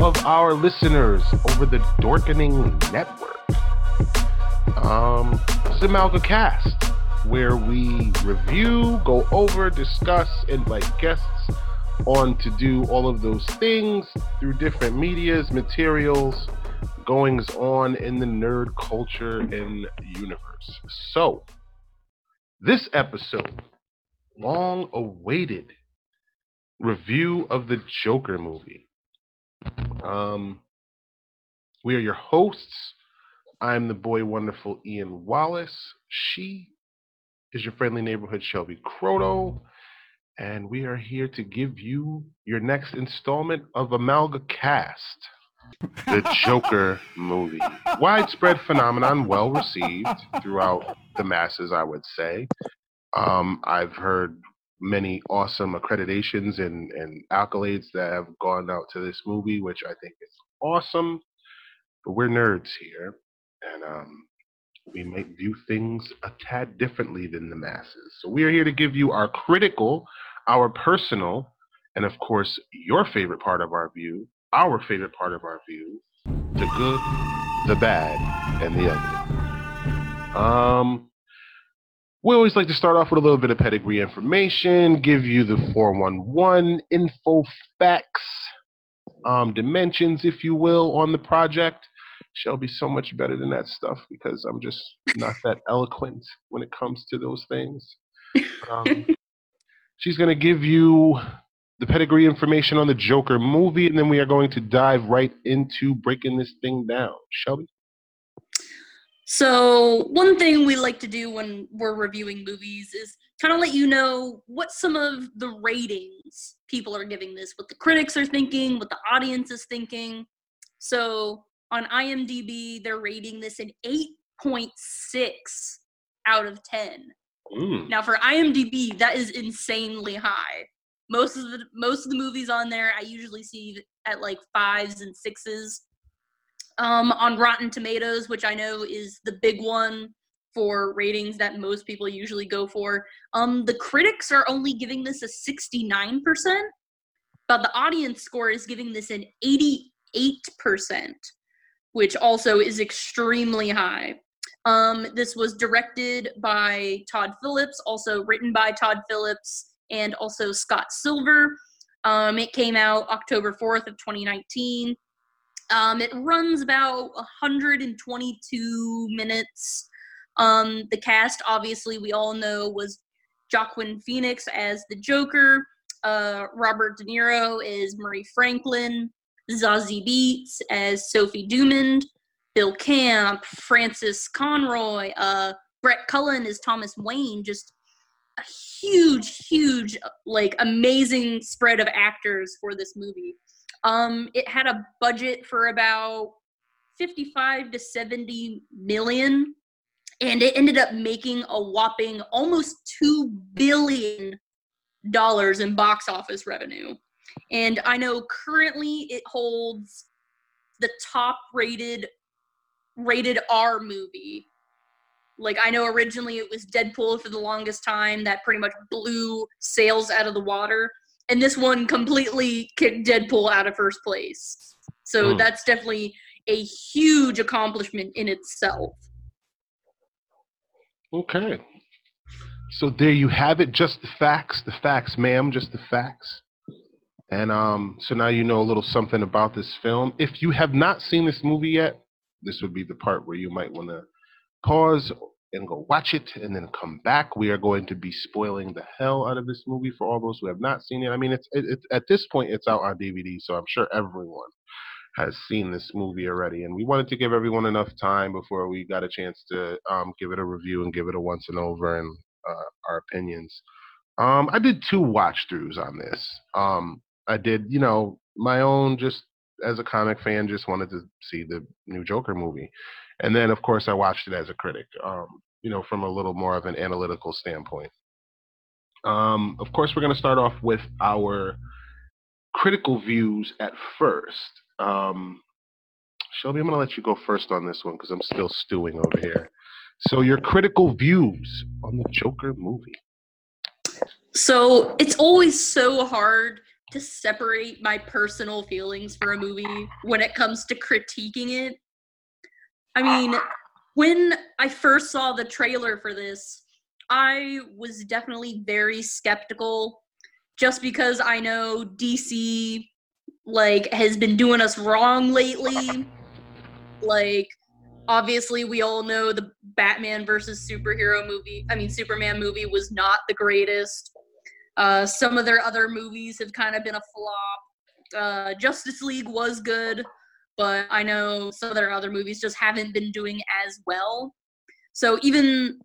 of our listeners over the Dorkening Network. Um, it's AmalgaCast, where we review, go over, discuss, invite guests on to do all of those things through different medias, materials, goings on in the nerd culture and universe. So, this episode, long awaited review of the Joker movie. Um, we are your hosts. I'm the boy wonderful Ian Wallace. She is your friendly neighborhood Shelby Croto. And we are here to give you your next installment of Amalga Cast, the Joker movie. Widespread phenomenon, well received throughout the masses, I would say. Um, I've heard many awesome accreditations and, and accolades that have gone out to this movie, which I think is awesome. But we're nerds here, and um, we might view things a tad differently than the masses. So we are here to give you our critical, our personal, and of course, your favorite part of our view, our favorite part of our view, the good, the bad, and the ugly. Um, we always like to start off with a little bit of pedigree information, give you the 411 info facts, um, dimensions, if you will, on the project. Shelby so much better than that stuff because I'm just not that eloquent when it comes to those things. Um, she's going to give you the pedigree information on the Joker movie, and then we are going to dive right into breaking this thing down. Shelby? So, one thing we like to do when we're reviewing movies is kind of let you know what some of the ratings people are giving this, what the critics are thinking, what the audience is thinking. So, on IMDb, they're rating this an 8.6 out of 10. Mm. Now, for IMDb, that is insanely high. Most of the most of the movies on there, I usually see at like fives and sixes um, on Rotten Tomatoes, which I know is the big one for ratings that most people usually go for. Um, the critics are only giving this a 69%, but the audience score is giving this an 88%, which also is extremely high. Um, this was directed by Todd Phillips, also written by Todd Phillips, and also Scott Silver. Um, it came out October 4th of 2019. Um, it runs about 122 minutes. Um, the cast, obviously, we all know was Joaquin Phoenix as the Joker. Uh, Robert De Niro is Murray Franklin. Zazie Beetz as Sophie Dumond. Bill Camp, Frances Conroy, uh, Brett Cullen is Thomas Wayne. Just a huge, huge, like amazing spread of actors for this movie. Um, it had a budget for about 55 to 70 million, and it ended up making a whopping almost two billion dollars in box office revenue. And I know currently it holds the top rated rated R movie. Like I know originally it was Deadpool for the longest time that pretty much blew sales out of the water and this one completely kicked Deadpool out of first place. So Hmm. that's definitely a huge accomplishment in itself. Okay. So there you have it. Just the facts. The facts, ma'am. Just the facts. And um, so now you know a little something about this film. If you have not seen this movie yet, this would be the part where you might want to pause and go watch it and then come back. We are going to be spoiling the hell out of this movie for all those who have not seen it. I mean, it's it, it's at this point it's out on DVD, so I'm sure everyone has seen this movie already. And we wanted to give everyone enough time before we got a chance to um, give it a review and give it a once and over and uh, our opinions. Um, I did two watch throughs on this. Um, I did, you know, my own just as a comic fan, just wanted to see the new Joker movie. And then, of course, I watched it as a critic, um, you know, from a little more of an analytical standpoint. Um, of course, we're going to start off with our critical views at first. Um, Shelby, I'm going to let you go first on this one because I'm still stewing over here. So, your critical views on the Joker movie. So it's always so hard to separate my personal feelings for a movie when it comes to critiquing it. I mean, when I first saw the trailer for this, I was definitely very skeptical just because I know DC like has been doing us wrong lately. Like obviously we all know the Batman versus superhero movie, I mean Superman movie was not the greatest. Uh some of their other movies have kind of been a flop. Uh Justice League was good, but I know some of their other movies just haven't been doing as well. So even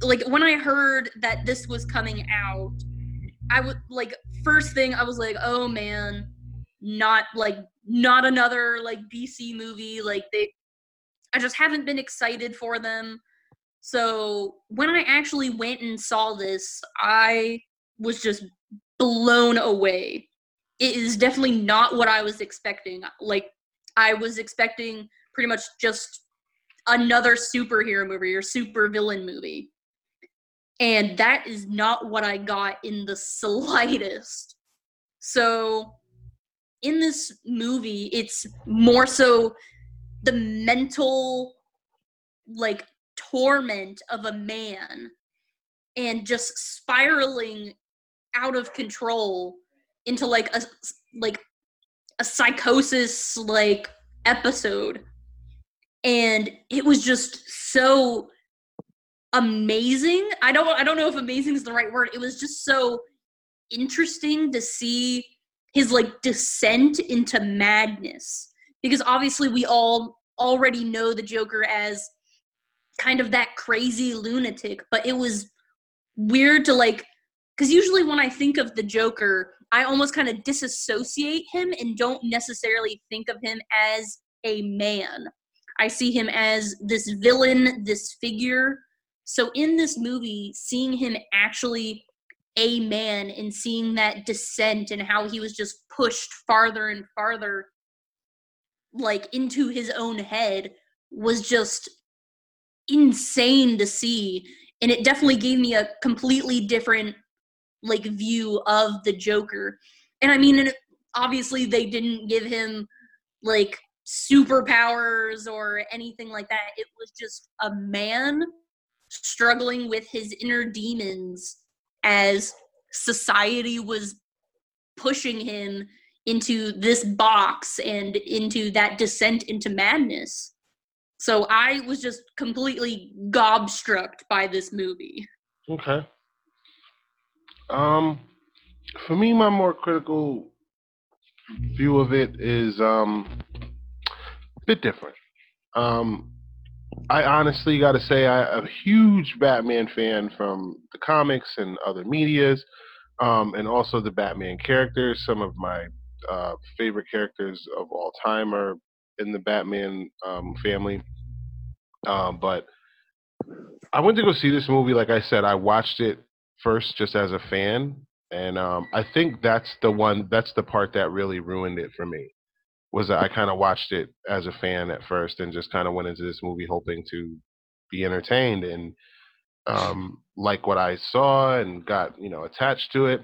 like when I heard that this was coming out, I would like first thing I was like, oh man, not like not another like DC movie. Like they, I just haven't been excited for them. So when I actually went and saw this, I was just blown away. It is definitely not what I was expecting. Like I was expecting pretty much just another superhero movie or super villain movie. And that is not what I got in the slightest. So, in this movie, it's more so the mental, like, torment of a man and just spiraling out of control into like a like a psychosis like episode and it was just so amazing. I don't I don't know if amazing is the right word. It was just so interesting to see his like descent into madness because obviously we all already know the Joker as kind of that crazy lunatic, but it was weird to like cuz usually when I think of the Joker, I almost kind of disassociate him and don't necessarily think of him as a man. I see him as this villain, this figure so in this movie, seeing him actually a man and seeing that descent and how he was just pushed farther and farther like into his own head was just insane to see and it definitely gave me a completely different like view of the joker and i mean obviously they didn't give him like superpowers or anything like that it was just a man struggling with his inner demons as society was pushing him into this box and into that descent into madness. So I was just completely gobstruck by this movie. Okay. Um for me my more critical view of it is um a bit different. Um I honestly got to say I'm a huge Batman fan from the comics and other medias, um, and also the Batman characters. Some of my uh, favorite characters of all time are in the Batman um, family. Um, but I went to go see this movie. Like I said, I watched it first just as a fan, and um, I think that's the one. That's the part that really ruined it for me was that I kind of watched it as a fan at first and just kind of went into this movie hoping to be entertained and um, like what I saw and got you know attached to it.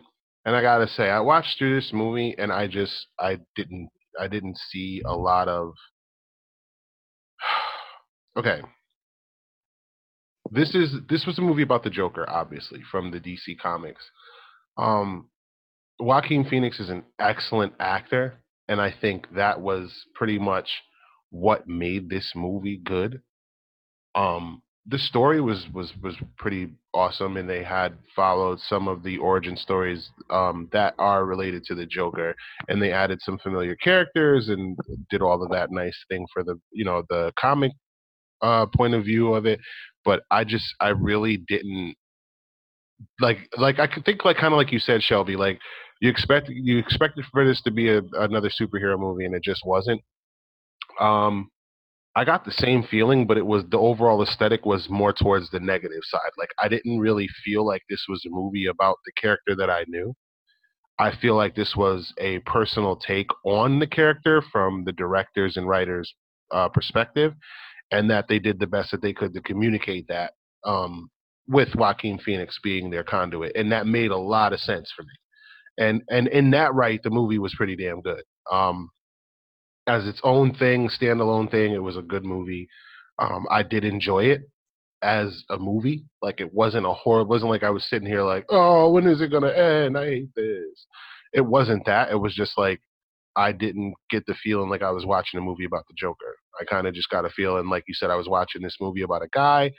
And I gotta say, I watched through this movie and I just I didn't I didn't see a lot of okay. This is this was a movie about the Joker, obviously from the DC comics. Um, Joaquin Phoenix is an excellent actor, and I think that was pretty much what made this movie good. Um, the story was was was pretty awesome, and they had followed some of the origin stories um, that are related to the Joker, and they added some familiar characters and did all of that nice thing for the you know the comic uh, point of view of it. But I just I really didn't like like I could think like kind of like you said, Shelby, like you expect you expected for this to be a, another superhero movie, and it just wasn't. Um, I got the same feeling, but it was the overall aesthetic was more towards the negative side. Like I didn't really feel like this was a movie about the character that I knew. I feel like this was a personal take on the character from the directors and writers' uh, perspective, and that they did the best that they could to communicate that. Um, with Joaquin Phoenix being their conduit, and that made a lot of sense for me. And and in that right, the movie was pretty damn good. Um, as its own thing, standalone thing, it was a good movie. Um, I did enjoy it as a movie. Like it wasn't a horror. It wasn't like I was sitting here like, oh, when is it gonna end? I hate this. It wasn't that. It was just like I didn't get the feeling like I was watching a movie about the Joker. I kind of just got a feeling, like you said, I was watching this movie about a guy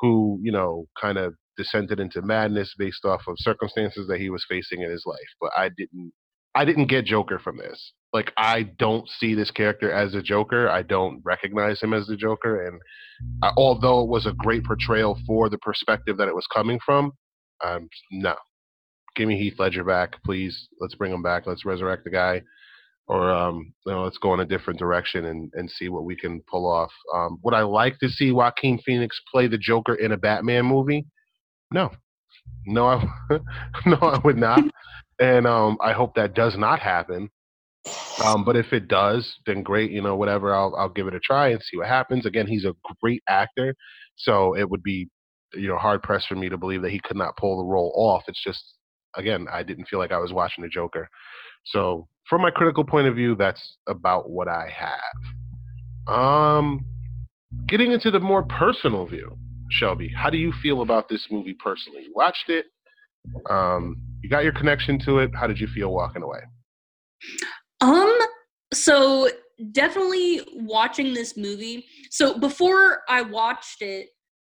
who, you know, kind of descended into madness based off of circumstances that he was facing in his life. But I didn't, I didn't get Joker from this. Like I don't see this character as a Joker. I don't recognize him as the Joker. And I, although it was a great portrayal for the perspective that it was coming from, um, no. Give me Heath Ledger back, please. Let's bring him back. Let's resurrect the guy or um, you know, let's go in a different direction and, and see what we can pull off. Um, would I like to see Joaquin Phoenix play the Joker in a Batman movie? No, no, I, no, I would not, and um, I hope that does not happen. Um, but if it does, then great. You know, whatever. I'll I'll give it a try and see what happens. Again, he's a great actor, so it would be you know hard pressed for me to believe that he could not pull the role off. It's just again, I didn't feel like I was watching the Joker. So from my critical point of view, that's about what I have. Um, getting into the more personal view, Shelby, how do you feel about this movie personally? You watched it. Um, you got your connection to it. How did you feel walking away? Um, so definitely watching this movie. So before I watched it,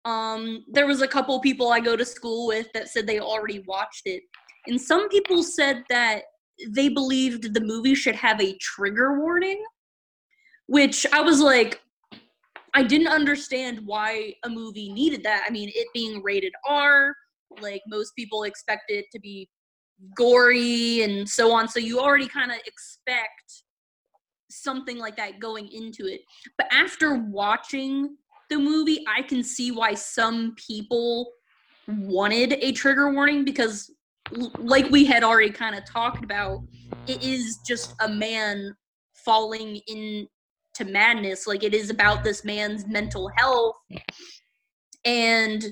um, there was a couple people I go to school with that said they already watched it. And some people said that they believed the movie should have a trigger warning, which I was like, I didn't understand why a movie needed that. I mean, it being rated R, like most people expect it to be gory and so on. So you already kind of expect something like that going into it. But after watching the movie, I can see why some people wanted a trigger warning because like we had already kind of talked about, it is just a man falling into madness. Like it is about this man's mental health and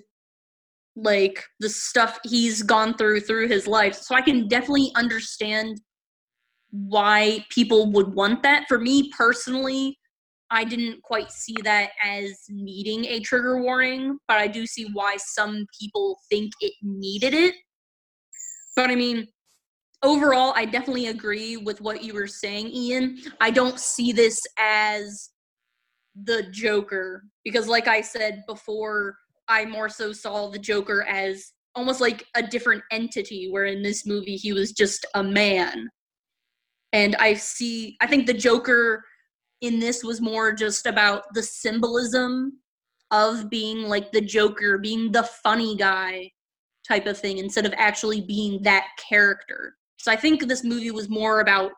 like the stuff he's gone through through his life. So I can definitely understand why people would want that. For me personally, I didn't quite see that as needing a trigger warning, but I do see why some people think it needed it. But I mean, overall, I definitely agree with what you were saying, Ian. I don't see this as the Joker because, like I said before, I more so saw the Joker as almost like a different entity, where in this movie he was just a man. And I see, I think the Joker in this was more just about the symbolism of being like the Joker, being the funny guy, type of thing instead of actually being that character. So I think this movie was more about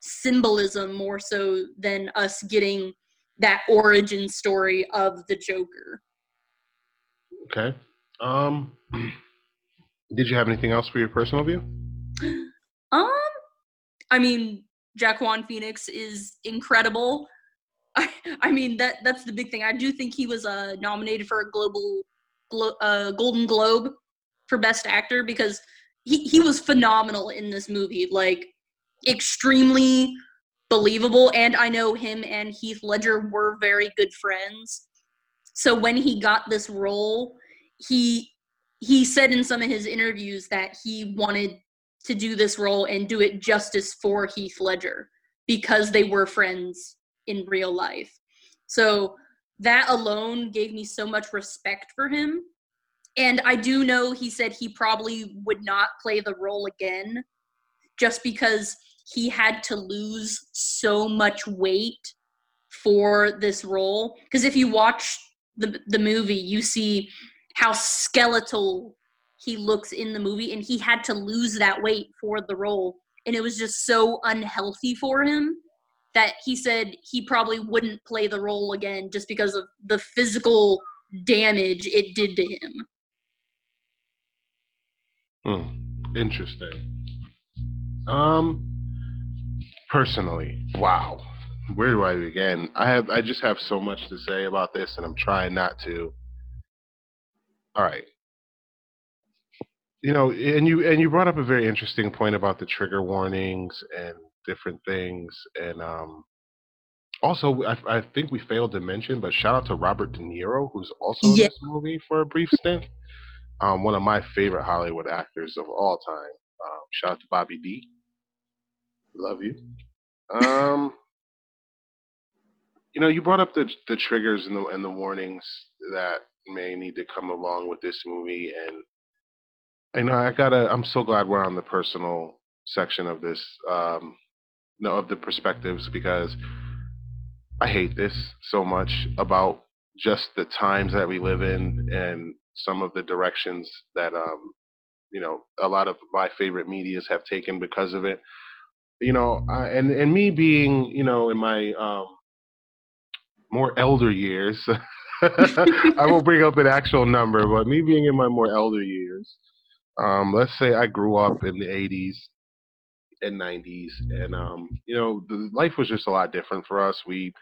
symbolism more so than us getting that origin story of the Joker. Okay. Um did you have anything else for your personal view? Um I mean Joaquin Phoenix is incredible. I, I mean that that's the big thing. I do think he was uh, nominated for a global glo- uh, Golden Globe for best actor because he, he was phenomenal in this movie like extremely believable. And i know him and heath ledger were very good friends. So when he got this role he he said in some of his interviews that he wanted to do this role and do it justice for heath ledger because they were friends in real life. So that alone gave me so much respect for him and I do know he said he probably would not play the role again just because he had to lose so much weight for this role. Because if you watch the, the movie, you see how skeletal he looks in the movie, and he had to lose that weight for the role. And it was just so unhealthy for him that he said he probably wouldn't play the role again just because of the physical damage it did to him. Hmm. Interesting. Um, personally, wow. Where do I begin? I have I just have so much to say about this, and I'm trying not to. All right. you know, and you and you brought up a very interesting point about the trigger warnings and different things, and um, also I, I think we failed to mention, but shout out to Robert De Niro, who's also in this movie for a brief stint. Um, one of my favorite Hollywood actors of all time. Um, shout out to Bobby D. Love you. Um, you know, you brought up the the triggers and the and the warnings that may need to come along with this movie, and I know I gotta. I'm so glad we're on the personal section of this, um, of the perspectives because I hate this so much about just the times that we live in and some of the directions that um, you know a lot of my favorite medias have taken because of it. You know, I, and and me being you know in my um, more elder years. I won't bring up an actual number, but me being in my more elder years, um, let's say I grew up in the 80s and 90s, and um, you know, the life was just a lot different for us. We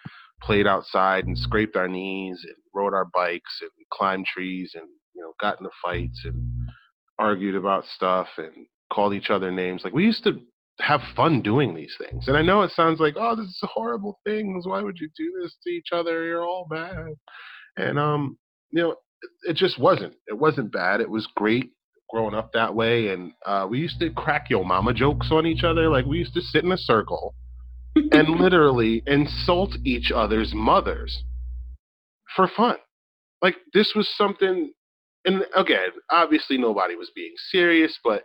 played outside and scraped our knees and rode our bikes and climbed trees and you know got into fights and argued about stuff and called each other names. Like we used to have fun doing these things. And I know it sounds like, oh, this is horrible things. Why would you do this to each other? You're all bad. And um, you know, it, it just wasn't. It wasn't bad. It was great growing up that way. And uh, we used to crack yo mama jokes on each other. Like we used to sit in a circle and literally insult each other's mothers for fun. Like this was something and again, obviously nobody was being serious, but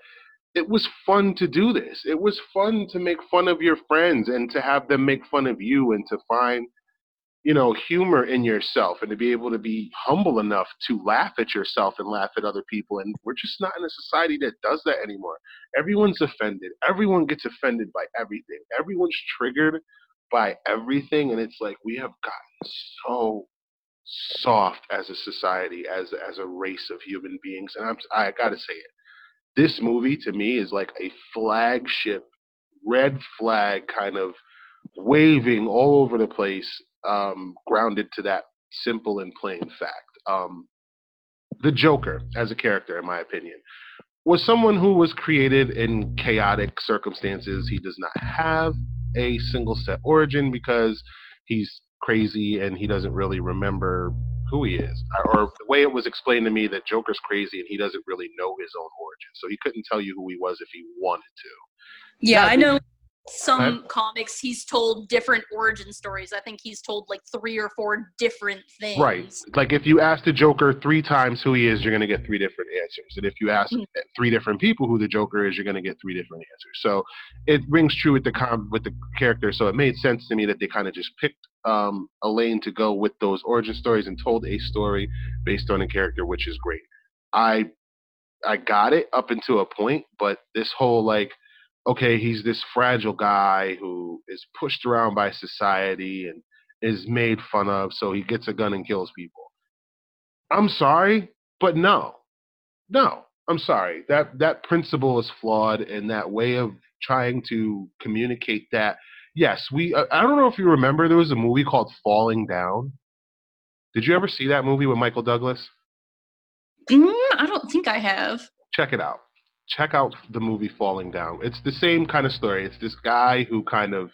it was fun to do this. It was fun to make fun of your friends and to have them make fun of you and to find, you know, humor in yourself and to be able to be humble enough to laugh at yourself and laugh at other people. And we're just not in a society that does that anymore. Everyone's offended. Everyone gets offended by everything. Everyone's triggered by everything. And it's like we have gotten so soft as a society, as as a race of human beings. And I'm I gotta say it. This movie to me is like a flagship, red flag kind of waving all over the place, um, grounded to that simple and plain fact. Um, the Joker, as a character, in my opinion, was someone who was created in chaotic circumstances. He does not have a single set origin because he's crazy and he doesn't really remember who he is. Or the way it was explained to me that Joker's crazy and he doesn't really know his own origin. So he couldn't tell you who he was if he wanted to. Yeah, Yeah, I know some ahead. comics he's told different origin stories. I think he's told like three or four different things. Right. Like if you ask the Joker three times who he is, you're going to get three different answers. And if you ask Mm. three different people who the Joker is, you're going to get three different answers. So it rings true with the com- with the character. So it made sense to me that they kind of just picked um, a lane to go with those origin stories and told a story based on a character, which is great. I I got it up until a point, but this whole like okay, he's this fragile guy who is pushed around by society and is made fun of, so he gets a gun and kills people. I'm sorry, but no, no, I'm sorry. That that principle is flawed, and that way of trying to communicate that. Yes, we. I don't know if you remember, there was a movie called Falling Down. Did you ever see that movie with Michael Douglas? Mm, I don't think I have. check it out. Check out the movie Falling Down. It's the same kind of story. It's this guy who kind of,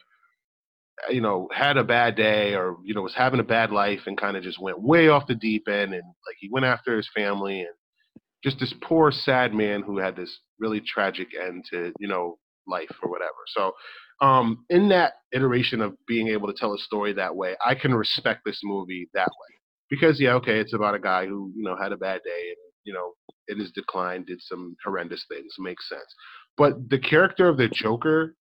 you know, had a bad day or, you know, was having a bad life and kind of just went way off the deep end and like he went after his family and just this poor, sad man who had this really tragic end to, you know, life or whatever. So, um, in that iteration of being able to tell a story that way, I can respect this movie that way because yeah, okay, it's about a guy who you know had a bad day and you know in his decline did some horrendous things. Makes sense. But the character of the Joker,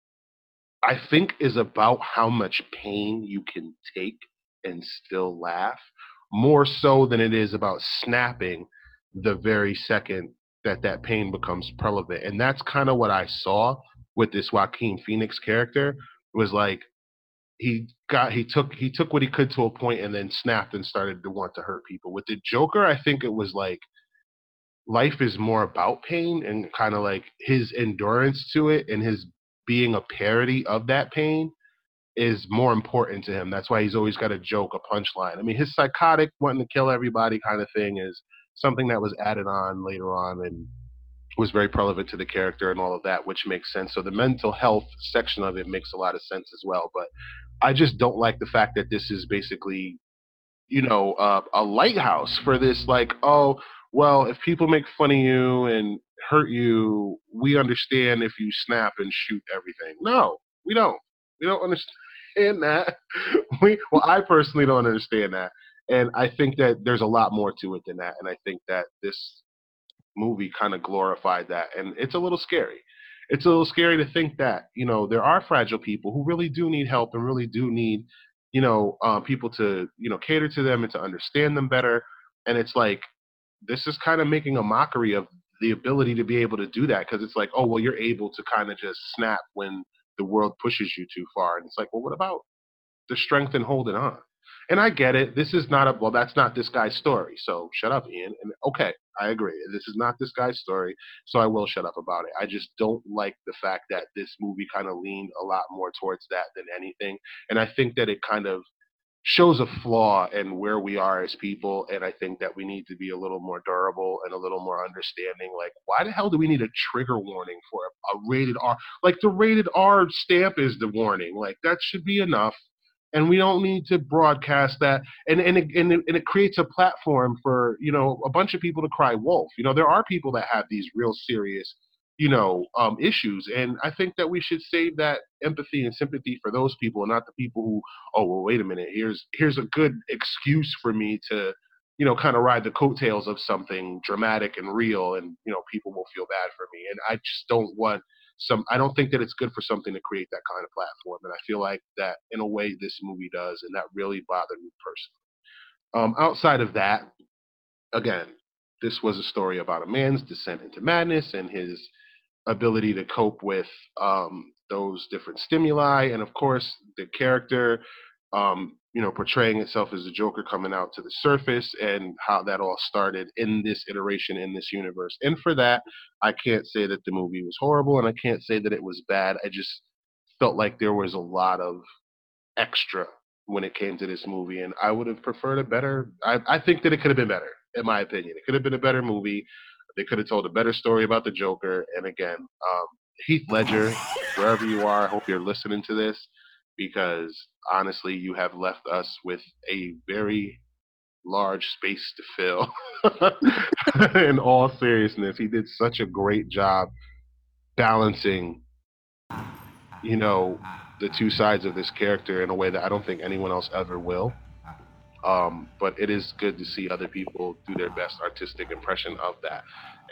I think, is about how much pain you can take and still laugh, more so than it is about snapping the very second that that pain becomes prevalent. And that's kind of what I saw with this Joaquin Phoenix character was like he got he took he took what he could to a point and then snapped and started to want to hurt people. With the Joker, I think it was like life is more about pain and kind of like his endurance to it and his being a parody of that pain is more important to him. That's why he's always got a joke, a punchline. I mean, his psychotic wanting to kill everybody kind of thing is something that was added on later on and was very relevant to the character and all of that, which makes sense. So the mental health section of it makes a lot of sense as well. But I just don't like the fact that this is basically, you know, uh, a lighthouse for this. Like, oh, well, if people make fun of you and hurt you, we understand if you snap and shoot everything. No, we don't. We don't understand that. We well, I personally don't understand that. And I think that there's a lot more to it than that. And I think that this movie kind of glorified that. And it's a little scary. It's a little scary to think that, you know, there are fragile people who really do need help and really do need, you know, uh, people to, you know, cater to them and to understand them better. And it's like, this is kind of making a mockery of the ability to be able to do that because it's like, oh, well, you're able to kind of just snap when the world pushes you too far. And it's like, well, what about the strength in holding on? And I get it. This is not a well. That's not this guy's story. So shut up, Ian. And okay, I agree. This is not this guy's story. So I will shut up about it. I just don't like the fact that this movie kind of leaned a lot more towards that than anything. And I think that it kind of shows a flaw in where we are as people and i think that we need to be a little more durable and a little more understanding like why the hell do we need a trigger warning for a, a rated r like the rated r stamp is the warning like that should be enough and we don't need to broadcast that and and it, and it, and it creates a platform for you know a bunch of people to cry wolf you know there are people that have these real serious you know um, issues and i think that we should save that empathy and sympathy for those people and not the people who oh well wait a minute here's here's a good excuse for me to you know kind of ride the coattails of something dramatic and real and you know people will feel bad for me and i just don't want some I don't think that it's good for something to create that kind of platform. And I feel like that in a way this movie does, and that really bothered me personally. Um, outside of that, again, this was a story about a man's descent into madness and his ability to cope with um, those different stimuli, and of course the character um, you know, portraying itself as the Joker coming out to the surface and how that all started in this iteration in this universe. And for that, I can't say that the movie was horrible and I can't say that it was bad. I just felt like there was a lot of extra when it came to this movie and I would have preferred a better I, I think that it could have been better, in my opinion. It could have been a better movie. They could have told a better story about the Joker. And again, um, Heath Ledger, wherever you are, I hope you're listening to this because honestly, you have left us with a very large space to fill. In all seriousness, he did such a great job balancing, you know, the two sides of this character in a way that I don't think anyone else ever will. Um, but it is good to see other people do their best artistic impression of that.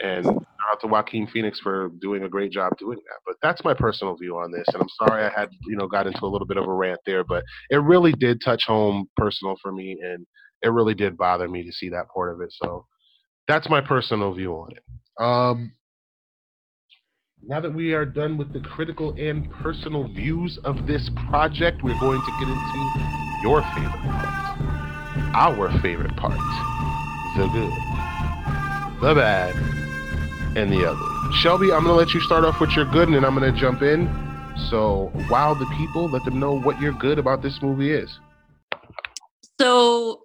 And out to Joaquin Phoenix for doing a great job doing that. But that's my personal view on this. And I'm sorry I had, you know, got into a little bit of a rant there, but it really did touch home personal for me and it really did bother me to see that part of it. So that's my personal view on it. Um, now that we are done with the critical and personal views of this project, we're going to get into your favorite our favorite parts the good, the bad, and the ugly. Shelby, I'm going to let you start off with your good and then I'm going to jump in. So, wow the people, let them know what your good about this movie is. So,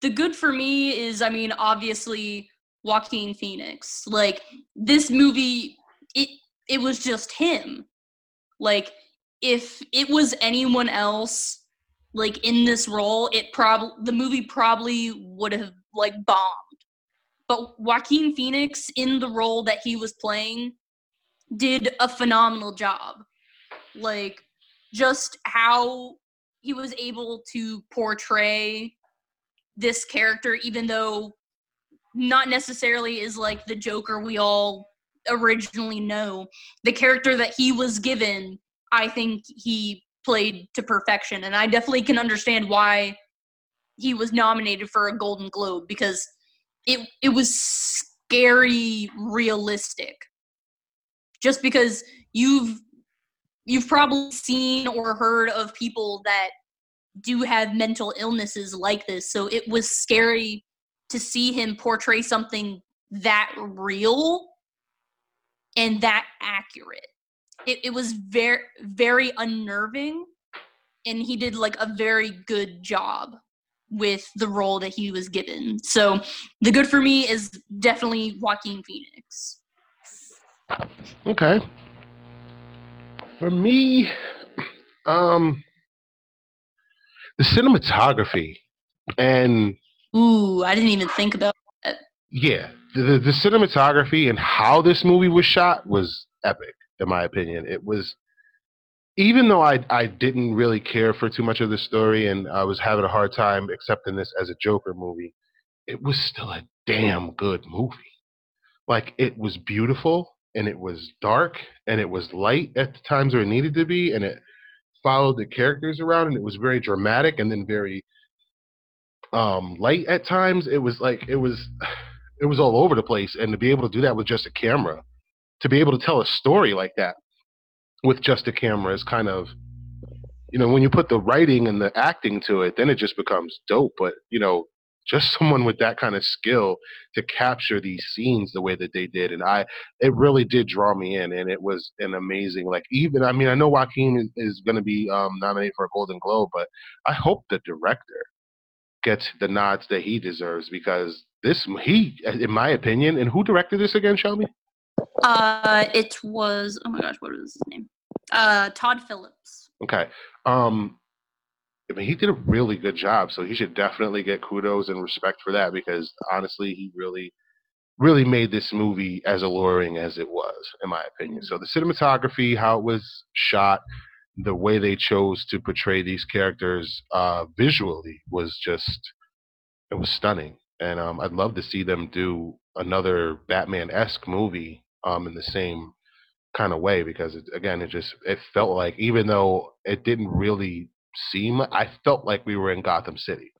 the good for me is, I mean, obviously, Joaquin Phoenix. Like, this movie, it it was just him. Like, if it was anyone else, like in this role, it probably the movie probably would have like bombed. But Joaquin Phoenix in the role that he was playing did a phenomenal job. Like just how he was able to portray this character even though not necessarily is like the Joker we all originally know. The character that he was given, I think he played to perfection. And I definitely can understand why he was nominated for a Golden Globe because it it was scary realistic. Just because you've you've probably seen or heard of people that do have mental illnesses like this. So it was scary to see him portray something that real and that accurate it, it was very very unnerving and he did like a very good job with the role that he was given so the good for me is definitely joaquin phoenix Okay. For me, um, the cinematography and Ooh, I didn't even think about that. yeah, the, the the cinematography and how this movie was shot was epic, in my opinion. It was, even though I I didn't really care for too much of the story and I was having a hard time accepting this as a Joker movie, it was still a damn good movie. Like it was beautiful and it was dark and it was light at the times where it needed to be and it followed the characters around and it was very dramatic and then very um light at times it was like it was it was all over the place and to be able to do that with just a camera to be able to tell a story like that with just a camera is kind of you know when you put the writing and the acting to it then it just becomes dope. But you know just someone with that kind of skill to capture these scenes the way that they did and i it really did draw me in and it was an amazing like even i mean i know joaquin is, is going to be um, nominated for a golden globe but i hope the director gets the nods that he deserves because this he in my opinion and who directed this again shelby Uh, it was oh my gosh, what was his name? Uh, Todd Phillips. okay um I mean, he did a really good job, so he should definitely get kudos and respect for that because honestly, he really, really made this movie as alluring as it was, in my opinion. So the cinematography, how it was shot, the way they chose to portray these characters uh, visually was just, it was stunning. And um, I'd love to see them do another Batman esque movie um, in the same kind of way because it, again, it just it felt like even though it didn't really seem, I felt like we were in Gotham City.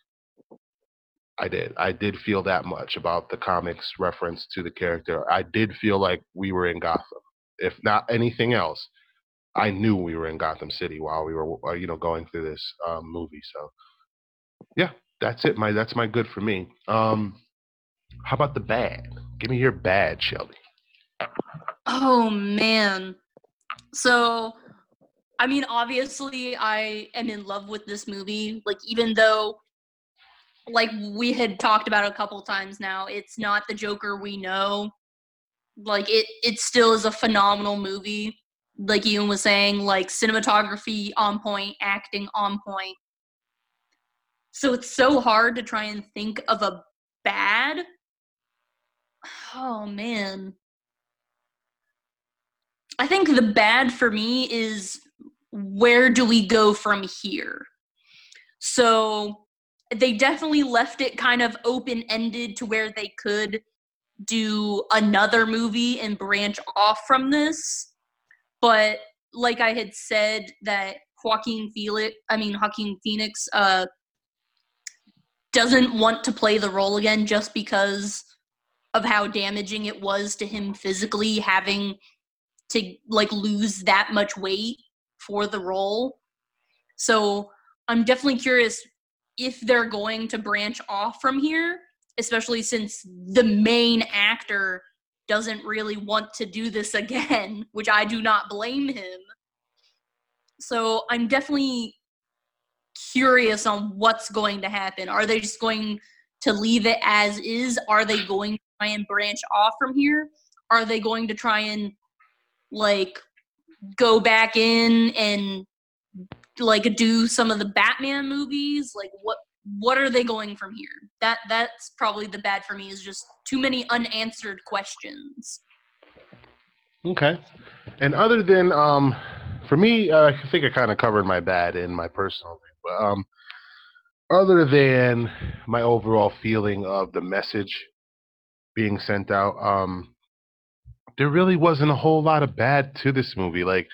I did. I did feel that much about the comics reference to the character. I did feel like we were in Gotham. If not anything else, I knew we were in Gotham City while we were, uh, you know, going through this um, movie. So, yeah, that's it. My that's my good for me. Um, how about the bad? Give me your bad, Shelby. Oh man. So, I mean, obviously, I am in love with this movie. Like, even though, like we had talked about a couple times now, it's not the Joker we know. Like, it it still is a phenomenal movie. Like Ian was saying, like cinematography on point, acting on point. So it's so hard to try and think of a bad. Oh man. I think the bad for me is where do we go from here? So they definitely left it kind of open ended to where they could do another movie and branch off from this. But like I had said, that Joaquin Felix, I mean Joaquin Phoenix, uh, doesn't want to play the role again just because of how damaging it was to him physically having to like lose that much weight for the role. So I'm definitely curious if they're going to branch off from here, especially since the main actor doesn't really want to do this again, which I do not blame him. So I'm definitely curious on what's going to happen. Are they just going to leave it as is? Are they going to try and branch off from here? Are they going to try and like go back in and like do some of the Batman movies? Like what what are they going from here? That that's probably the bad for me is just too many unanswered questions. Okay. And other than um, for me, uh, I think I kind of covered my bad in my personal. But um, other than my overall feeling of the message being sent out, um, there really wasn't a whole lot of bad to this movie. Like,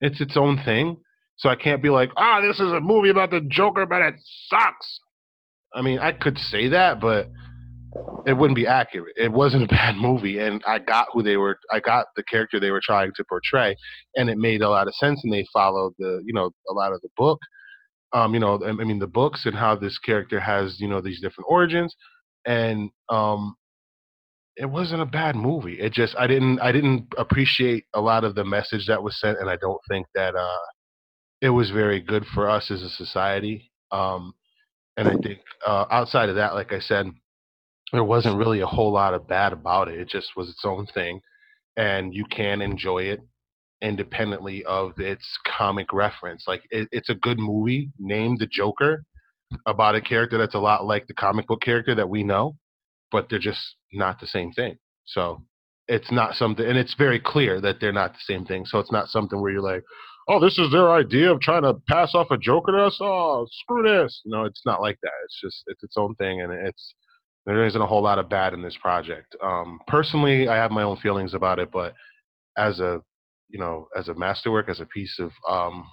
it's its own thing. So I can't be like, ah, this is a movie about the Joker, but it sucks. I mean, I could say that, but it wouldn't be accurate. It wasn't a bad movie, and I got who they were. I got the character they were trying to portray, and it made a lot of sense. And they followed the, you know, a lot of the book. Um, you know, I mean, the books and how this character has, you know, these different origins, and um, it wasn't a bad movie. It just I didn't I didn't appreciate a lot of the message that was sent, and I don't think that uh, it was very good for us as a society. Um, and I think uh, outside of that, like I said, there wasn't really a whole lot of bad about it. It just was its own thing. and you can enjoy it independently of its comic reference. Like it, it's a good movie named The Joker about a character that's a lot like the comic book character that we know, but they're just not the same thing. So it's not something, and it's very clear that they're not the same thing. So it's not something where you're like, oh, this is their idea of trying to pass off a Joker to us. Oh, screw this. No, it's not like that. It's just it's its own thing, and it's there isn't a whole lot of bad in this project. Um, personally, I have my own feelings about it, but as a you know, as a masterwork, as a piece of um,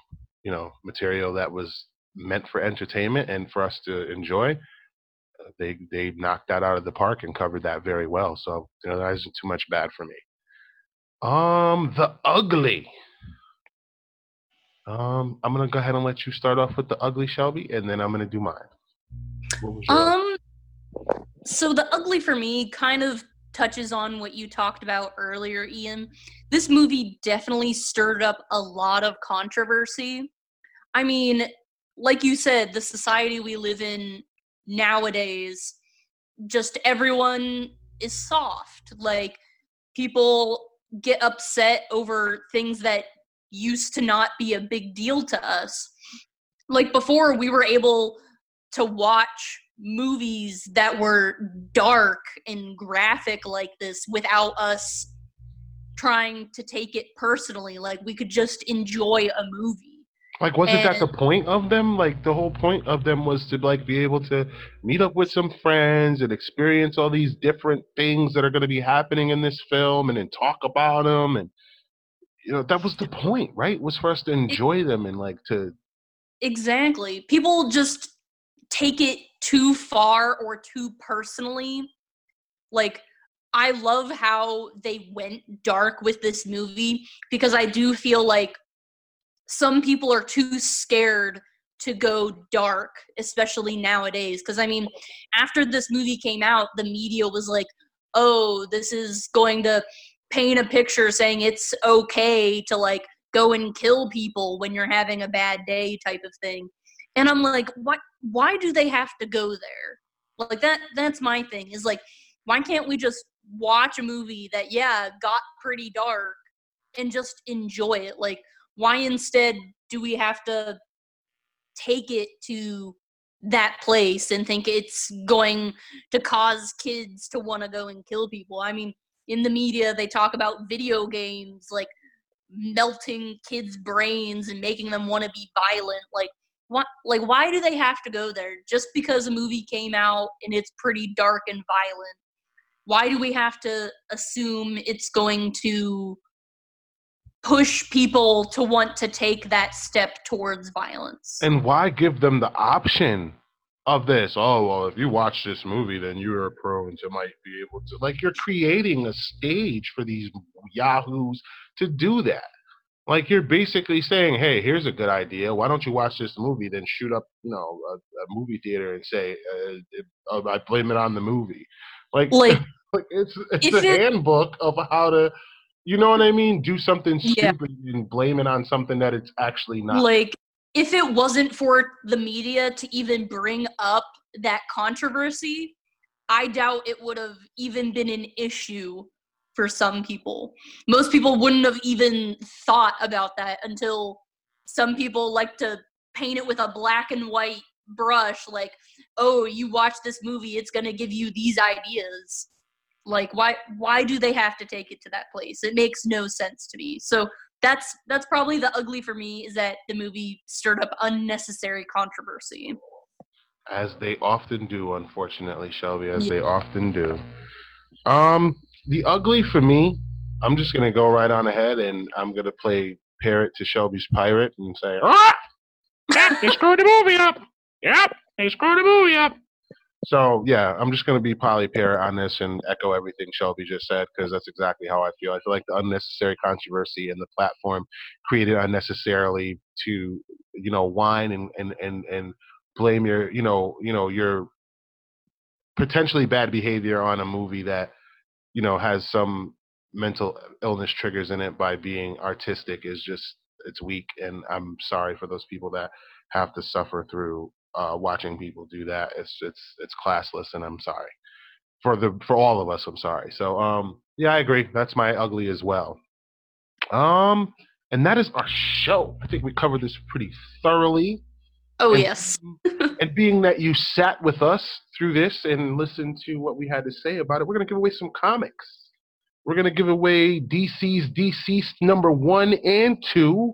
you know material that was meant for entertainment and for us to enjoy, they they knocked that out of the park and covered that very well. So you know, that isn't too much bad for me. Um, the ugly. Um, I'm gonna go ahead and let you start off with the ugly Shelby, and then I'm gonna do mine. Um, so the ugly for me kind of touches on what you talked about earlier, Ian. This movie definitely stirred up a lot of controversy. I mean, like you said, the society we live in nowadays, just everyone is soft. Like, people get upset over things that used to not be a big deal to us. Like before, we were able to watch movies that were dark and graphic like this without us trying to take it personally. Like we could just enjoy a movie. Like, wasn't and, that the point of them? Like, the whole point of them was to like be able to meet up with some friends and experience all these different things that are going to be happening in this film, and then talk about them and you know that was the point right? Was for us to enjoy them and like to exactly. People just take it too far or too personally. Like i love how they went dark with this movie because i do feel like some people are too scared to go dark especially nowadays. Because i mean after this movie came out the media was like oh this is going to paint a picture saying it's okay to like go and kill people when you're having a bad day type of thing. And i'm like what why do they have to go there? Like that that's my thing is like why can't we just watch a movie that yeah got pretty dark and just enjoy it? Like why instead do we have to take it to that place and think it's going to cause kids to want to go and kill people i mean in the media they talk about video games like melting kids' brains and making them want to be violent. Like what like why do they have to go there? Just because a movie came out and it's pretty dark and violent. Why do we have to assume it's going to push people to want to take that step towards violence? And why give them the option of this. Oh well, if you watch this movie, then you are prone to might be able to like you're creating a stage for these yahoos to do that. Like you're basically saying, hey, here's a good idea. Why don't you watch this movie? Then shoot up, you know, a, a movie theater and say, uh, uh, I blame it on the movie. Like, like, like it's it's a handbook of how to. You know what I mean? Do something stupid yeah. and blame it on something that it's actually not. Like if it wasn't for the media to even bring up that controversy, I doubt it would have even been an issue for some people. Most people wouldn't have even thought about that until some people like to paint it with a black and white brush like, "Oh, you watch this movie, it's going to give you these ideas." Like why why do they have to take it to that place? It makes no sense to me. So that's that's probably the ugly for me is that the movie stirred up unnecessary controversy. As they often do, unfortunately, Shelby, as yeah. they often do. Um, the ugly for me, I'm just gonna go right on ahead and I'm gonna play parrot to Shelby's pirate and say, ah, they screwed the movie up. Yep, they screwed the movie up. So yeah, I'm just to be Polly Parrot on this and echo everything Shelby just said because that's exactly how I feel. I feel like the unnecessary controversy and the platform created unnecessarily to you know whine and and and and blame your you know you know your potentially bad behavior on a movie that you know has some mental illness triggers in it by being artistic is just it's weak and I'm sorry for those people that have to suffer through uh, watching people do that. It's it's it's classless, and I'm sorry for the for all of us. I'm sorry. So um, Yeah, I agree. That's my ugly as well. Um, and that is our show. I think we covered this pretty thoroughly. Oh and, yes. and being that you sat with us through this and listened to what we had to say about it, we're gonna give away some comics. We're gonna give away DC's DCeased number one and two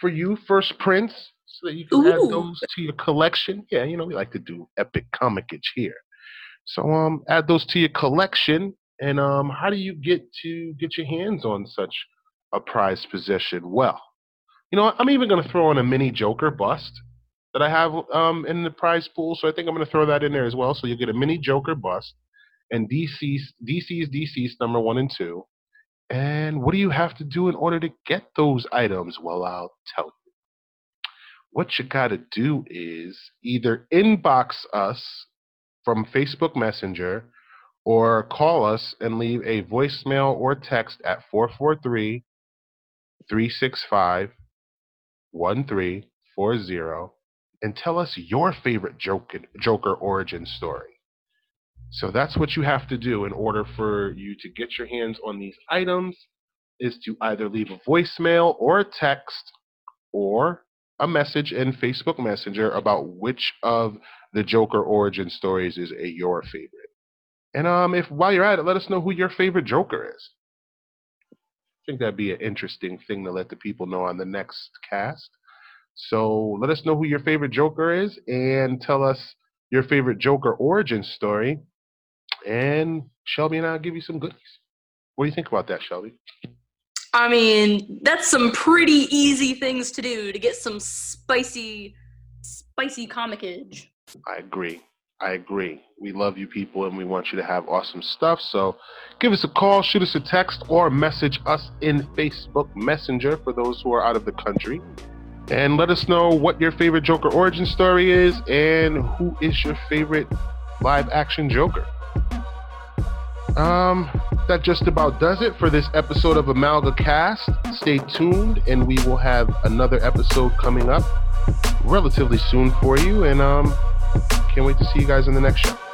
for you, First Prints, so that you can Ooh. add those to your collection. Yeah, you know we like to do epic comicage here. So um, add those to your collection. And um, how do you get to get your hands on such a prized possession? Well, you know, I'm even going to throw in a mini Joker bust that I have um, in the prize pool. So I think I'm going to throw that in there as well. So you'll get a mini Joker bust and DC's DC's DC's number one and two. And what do you have to do in order to get those items? Well, I'll tell you. What you got to do is either inbox us from Facebook Messenger or call us and leave a voicemail or text at 443 365 1340 and tell us your favorite Joker, origin story. So that's what you have to do in order for you to get your hands on these items is to either leave a voicemail or a text or a message in Facebook Messenger about which of the Joker origin stories is a your favorite. And um, if while you're at it, let us know who your favorite Joker is. I think that'd be an interesting thing to let the people know on the next cast. So let us know who your favorite Joker is and tell us your favorite Joker origin story. And Shelby and I'll give you some goodies. What do you think about that, Shelby? I mean, that's some pretty easy things to do to get some spicy, spicy comicage. I agree. I agree. We love you people and we want you to have awesome stuff. So give us a call, shoot us a text, or message us in Facebook Messenger for those who are out of the country. And let us know what your favorite Joker origin story is and who is your favorite live action Joker. Um, that just about does it for this episode of Amalga Cast. Stay tuned, and we will have another episode coming up relatively soon for you. And um, can't wait to see you guys in the next show.